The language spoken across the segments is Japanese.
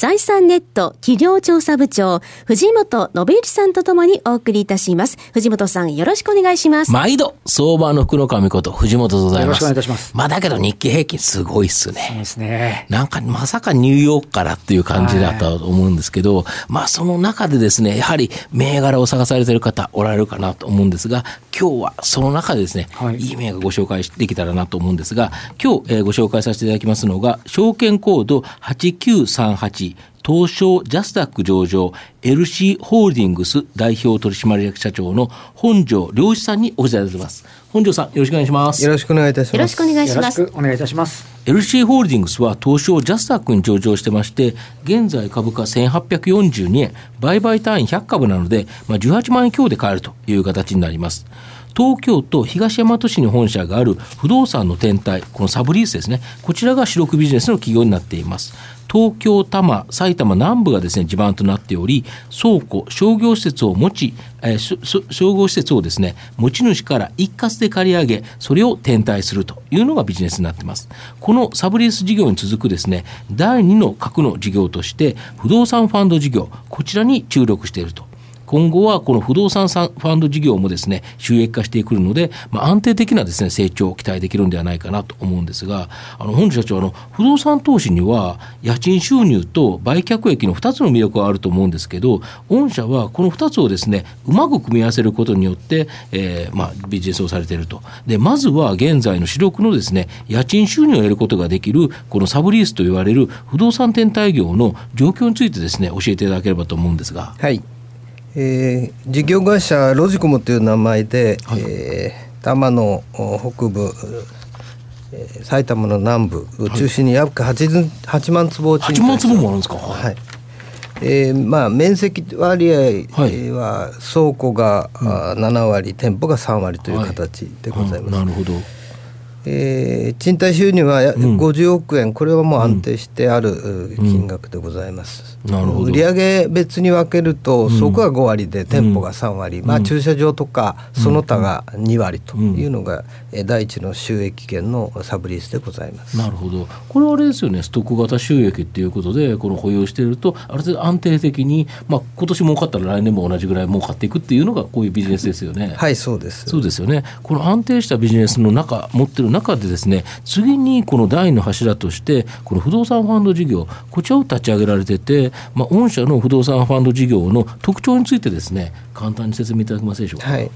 財産ネット企業調査部長、藤本信之さんとともにお送りいたします。藤本さん、よろしくお願いします。毎度、相場の福の神こと、藤本でございます。よろしくお願いいたします。まあ、だけど日経平均すごいっすね。そうですね。なんか、まさかニューヨークからっていう感じだったと思うんですけど、はい、まあ、その中でですね、やはり銘柄を探されてる方おられるかなと思うんですが、今日はその中でですね、はい、いい銘柄ご紹介できたらなと思うんですが、今日、えー、ご紹介させていただきますのが、証券コード8938東証ジャスダック上場 LC ホールディングス代表取締役社長の本庄良一さんにお越しいただいてます。本庄さん、よろしくお願いします。よろしくお願いいたします。よろしくお願いします。お願いいたします。LC ホールディングスは東証ジャスダックに上場してまして、現在株価1842円、売買単位100株なので、まあ、18万円強で買えるという形になります。東京都東大和市に本社がある不動産の天体、このサブリースですね、こちらが主力ビジネスの企業になっています。東京、多摩、埼玉南部がですね、地盤となっており、倉庫、商業施設を持ち、えー、商業施設をですね、持ち主から一括で借り上げ、それを転退するというのがビジネスになっています。このサブリース事業に続くですね、第2の核の事業として、不動産ファンド事業、こちらに注力していると今後はこの不動産ファンド事業もですね、収益化してくるので、まあ、安定的なですね、成長を期待できるんではないかなと思うんですが、あの、本社長、あの、不動産投資には、家賃収入と売却益の2つの魅力があると思うんですけど、御社はこの2つをですね、うまく組み合わせることによって、えー、まあ、ビジネスをされていると。で、まずは現在の主力のですね、家賃収入を得ることができる、このサブリースと言われる不動産転退業の状況についてですね、教えていただければと思うんですが。はい。えー、事業会社ロジコムという名前で、はい、えー、多摩の北部、えー、埼玉の南部を中心に約 8, 8万坪賃貸8万坪もあるんですか？はい。えーまあ、面積割合は倉庫が、はい、7割、店舗が3割という形でございます。はい、なるほどえー、賃貸収入は50億円、うん、これはもう安定してある金額でございます。うん、なるほど。売上別に分けると、そこが5割で店舗が3割、うん、まあ、駐車場とかその他が2割というのが、うん、第一の収益源のサブリースでございます。なるほど。これはあれですよね。ストック型収益っていうことでこの保有しているとある程度安定的に、まあ、今年儲かったら来年も同じぐらい儲かっていくっていうのがこういうビジネスですよね。はいそうです。そうですよね。この安定したビジネスの中持ってる中でですね次にこの第の柱としてこの不動産ファンド事業こちらを立ち上げられてて、まあ、御社の不動産ファンド事業の特徴についてですね簡単に説明いただけますでしょうか？はい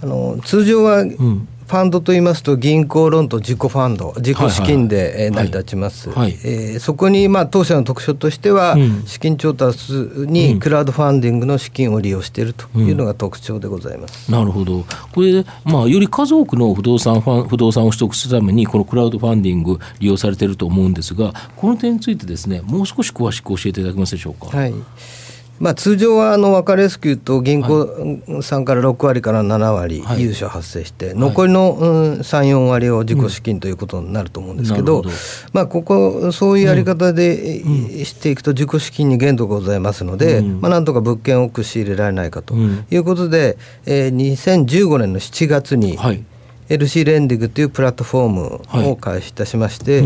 あの通常は、うんファンドといいますと銀行ローンと自己ファンド自己資金で成り立ちます、はい。はい、えー、そこにまあ当社の特徴としては、うん、資金調達にクラウドファンディングの資金を利用しているというのが特徴でございます、うん、なるほど。これ、まあ、より数多くの不動産ファン不動産を取得するためにこのクラウドファンディング利用されていると思うんですがこの点についてですねもう少し詳しく教えていただけますでしょうか？はいまあ、通常はあの分かりやすく言うと銀行さんから6割から7割融資発生して、残りの34割を自己資金ということになると思うんですけど,、まあ、ここそういうやり方でしていくと自己資金に限度がございますので、まあ、なんとか物件を多く仕入れられないかということで、えー、2015年の7月に LC レンディングというプラットフォームを開始いたしまして、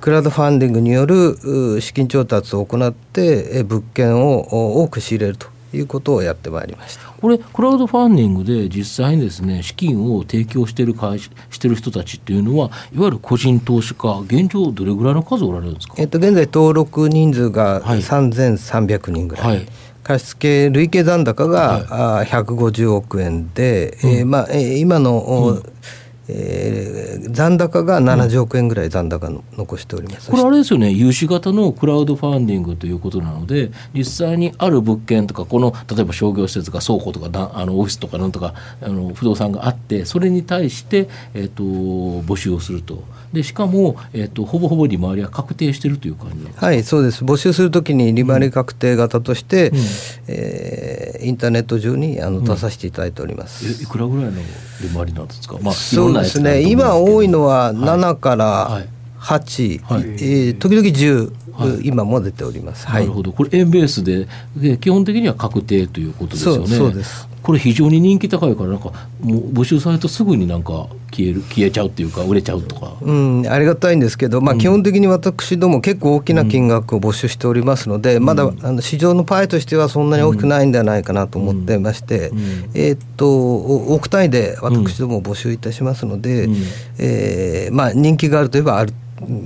クラウドファンディングによる資金調達を行って物件を多く仕入れるということをやってまいりました。これクラウドファンディングで実際にですね資金を提供している会してる人たちっていうのはいわゆる個人投資家現状どれぐらいの数おられるんですか、えっと、現在登録人数が3300人ぐらい、はい。貸付累計残高が、はい、150億円で、うん、えー、まあ、今の、うんえー、残高が70億円ぐらい残高の残しております、これあれですよね。融資型のクラウドファンディングということなので実際にある物件とかこの例えば商業施設とか倉庫とかあのオフィスとかなんとかあの不動産があってそれに対して、えーと、募集をすると。でしかも、えーと、ほぼほぼ利回りは確定しているという感じはいそうです。募集するときに利回り確定型として、うん、えー、インターネット上にあの出させていただいております、うん、いくらぐらいの利回りなんですか、まあ、そうですね。今多いのは7から8、はい、えー、時々10、はい、今も出ております、なるほど。これ円ベースでで基本的には確定ということですよね。そうですこれ非常に人気高いからなんかもう募集されるとすぐになんか消える消えちゃうっていうか売れちゃうとか、うん、ありがたいんですけど、まあ、基本的に私ども結構大きな金額を募集しておりますので、うん、まだあの市場のパイとしてはそんなに大きくないんではないかなと思ってまして、うん、えー、っと億単位で私ども募集いたしますので、うん、えー、まあ、人気があるといえばある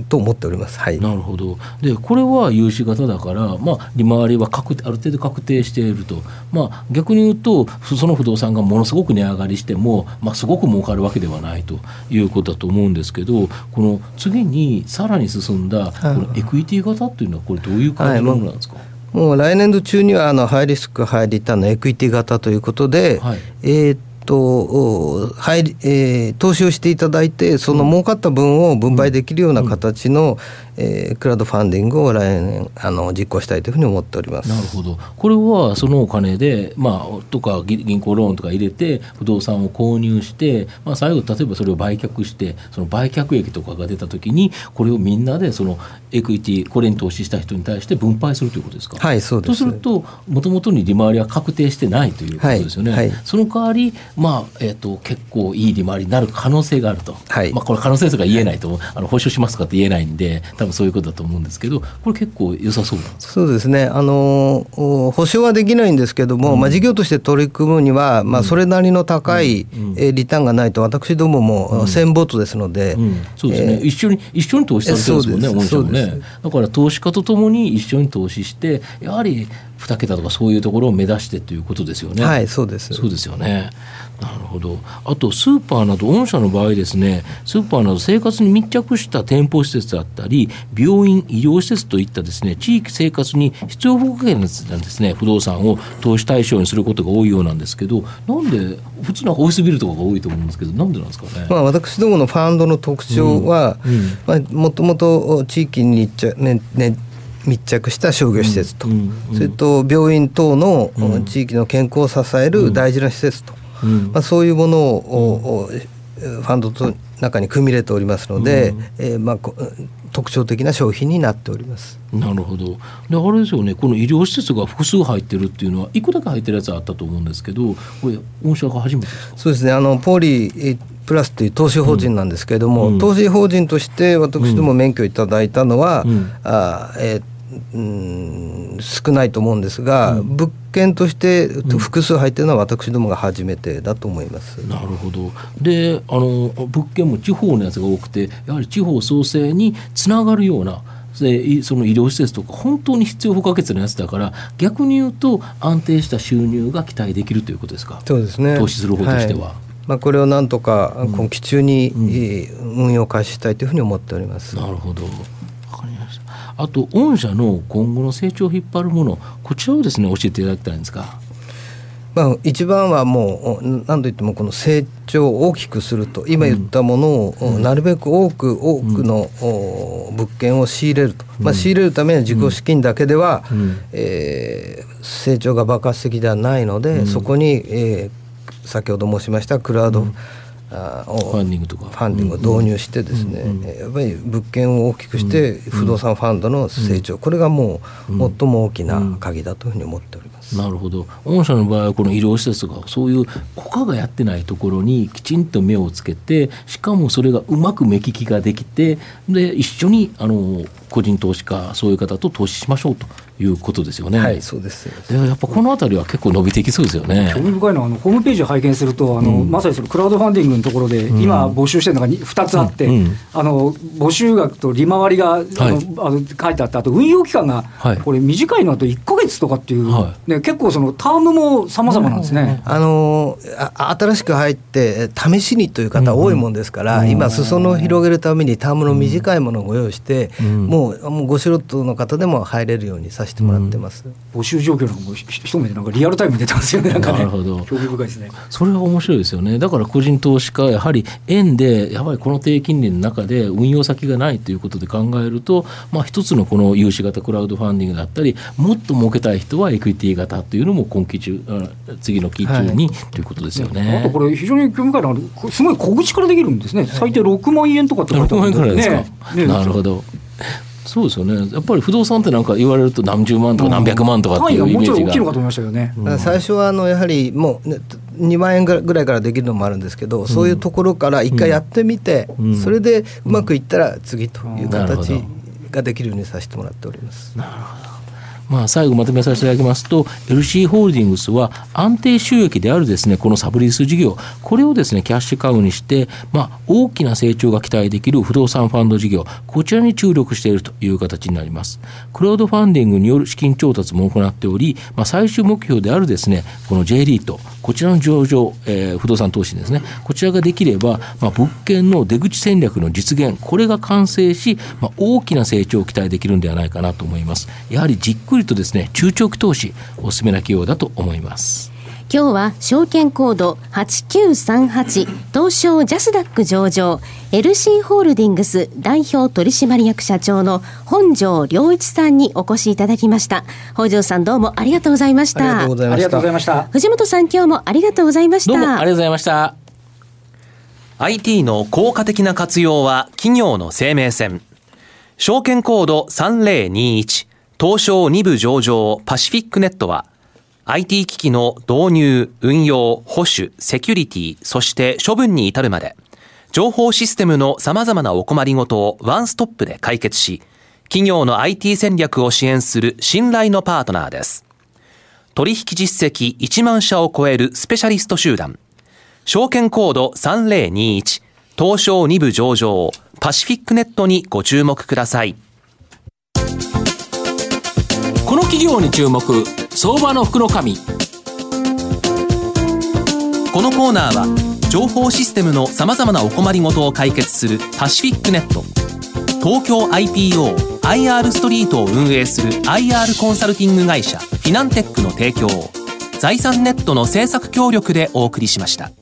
と思っております。はい、なるほど。でこれは融資型だから、まあ、利回りは確ある程度確定していると、まあ、逆に言うとその不動産がものすごく値上がりしても、まあ、すごく儲かるわけではないということだと思うんですけどこの次にさらに進んだこのエクイティ型っていうのはこれどういう感じのものなんですか、はい。もう来年度中にはあのハイリスク、ハイリターンのエクイティ型ということで、はい、えーと入りえー、投資をしていただいてその儲かった分を分配できるような形の、えー、クラウドファンディングを来年あの実行したいというふうに思っております。なるほど。これはそのお金で、まあ、とか銀行ローンとか入れて不動産を購入して、まあ、最後例えばそれを売却してその売却益とかが出た時にこれをみんなでそのエクイティこれに投資した人に対して分配するということですか？はいそうです。とするともともとに利回りは確定してないということですよね、はいはい、その代わり、まあえーと、結構いい利回りになる可能性があると、はい、まあ、これ可能性とか言えないとあの保証しますかって言えないんで多分そういうことだと思うんですけどこれ結構良さそうなんですそうですね。あの保証はできないんですけども、うん、まあ、事業として取り組むには、まあ、それなりの高い、リターンがないと私どもも専ボートですので、うん、そうですね、えー、一緒に一緒に投資されてるんです。もんねねだから投資家とともに一緒に投資してやはり2桁とかそういうところを目指してということですよね。はいそうです。そうですよね。なるほど。あとスーパーなど御社の場合ですねスーパーなど生活に密着した店舗施設だったり病院医療施設といったですね地域生活に必要不可欠なんですね不動産を投資対象にすることが多いようなんですけどなんで普通のオフィスビルとかが多いと思うんですけどなんでなんですかね、まあ、私どものファンドの特徴はもともと地域にねね密着した商業施設と、それと病院等の地域の健康を支える大事な施設と、まあ、そういうものを、ファンドの中に組み入れておりますので、えー、まあ特徴的な商品になっております。なるほど。であれですよね。この医療施設が複数入ってるっていうのはいくだけ入ってるやつあったと思うんですけどこれ御社が初めてそうですね。あのポーリプラスという投資法人なんですけれども、うん、投資法人として私ども免許いただいたのは、うん、あえーうん少ないと思うんですが、うん、物件として複数入ってるのは私どもが初めてだと思います。なるほど。であの物件も地方のやつが多くてやはり地方創生につながるようなでその医療施設とか本当に必要不可欠なやつだから逆に言うと安定した収入が期待できるということですか？そうですね。投資する方としては。はい。まあ、これをなんとか今期中に運用開始したいというふうに思っております。なるほどあと御社の今後の成長を引っ張るものこちらをですね教えていただきたいんですか。まあ、一番はもう何といってもこの成長を大きくすると今言ったものをなるべく多く多くの物件を仕入れると、まあ、仕入れるためには自己資金だけでは、えー、成長が爆発的ではないので、そこに、えー、先ほど申しましたクラウド、ファンディングとか。ファンディングを導入してですね、やっぱり物件を大きくして不動産ファンドの成長、これがもう最も大きな鍵だというふうに思っております。なるほど。御社の場合はこの医療施設とかそういう他がやってないところにきちんと目をつけてしかもそれがうまく目利きができてで一緒にあの個人投資家そういう方と投資しましょうということですよね。はい、そうです。でやっぱこのあたりは結構伸びていきそうですよね。興味深いのはあのホームページを拝見するとあの、うん、まさにそのクラウドファンディングのところで、今募集してるのが2つあって、うん。うん、あの募集額と利回りが、はい、あのあの書いてあってあと運用期間が、はい、これ短いのだと1か月とかっていう、はい、ね、結構そのタームも様々なんですね。あのあ新しく入って試しにという方多いもんですから、今裾野を広げるためにタームの短いものをご用意して、もうもうご素人の方でも入れるようにさせてもらってます。募集状況なんかも一目でなんかリアルタイムに出てますよね。なんかね。なるほど。興味深いですね。それは面白いですよね。だから個人投資家やはり円でやはりこの低金利の中で運用先がないということで考えると、まあ一つのこの融資型クラウドファンディングだったり、もっと儲けたい人はエクイティ型というのも今期中、次の期中に、はい、ということですよね。あとこれ非常に興味深いのはすごい小口からできるんですね。最低6万円とかって書いてあるんですね。6万円からですか？ね、なるほど。そうですよね。やっぱり不動産ってなんか言われると何十万とか何百万とかっていうイメージが、うん、もちろん大きいのかと思いましたよね、うん、最初はあのやはりもう、ね、2万円ぐらいからできるのもあるんですけど、うん、そういうところから一回やってみて、それでうまくいったら次という形ができるようにさせてもらっております。なるほどまあ、最後まとめさせていただきますと LC ホールディングスは安定収益であるですねこのサブリース事業。これをですねキャッシュカウにして、まあ、大きな成長が期待できる不動産ファンド事業。こちらに注力しているという形になります。クラウドファンディングによる資金調達も行っており、まあ、最終目標であるですねこの J リート。こちらの上場、えー、不動産投資ですね。こちらができれば、まあ、物件の出口戦略の実現これが完成し、まあ、大きな成長を期待できるんではないかなと思います。やはりじっくりとですね中長期投資おすすめな企業だと思います。今日は証券コード8938東証ジャスダック上場 LC ホールディングス代表取締役社長の本庄良一さんにお越しいただきました。本庄さんどうもありがとうございました。ありがとうございました。藤本さん今日もありがとうございました。どうもありがとうございました。IT の効果的な活用は企業の生命線。証券コード3021東証2部上場パシフィックネットは IT 機器の導入、運用、保守、セキュリティ、そして処分に至るまで情報システムの様々なお困りごとをワンストップで解決し企業の IT 戦略を支援する信頼のパートナーです。取引実績1万社を超えるスペシャリスト集団証券コード3021東証2部上場パシフィックネットにご注目ください。この企業に注目相場の福の神このコーナーは情報システムのさまざまなお困りごとを解決するパシフィックネット東京 IPOIR ストリートを運営する IR コンサルティング会社フィナンテックの提供を財産ネットの政策協力でお送りしました。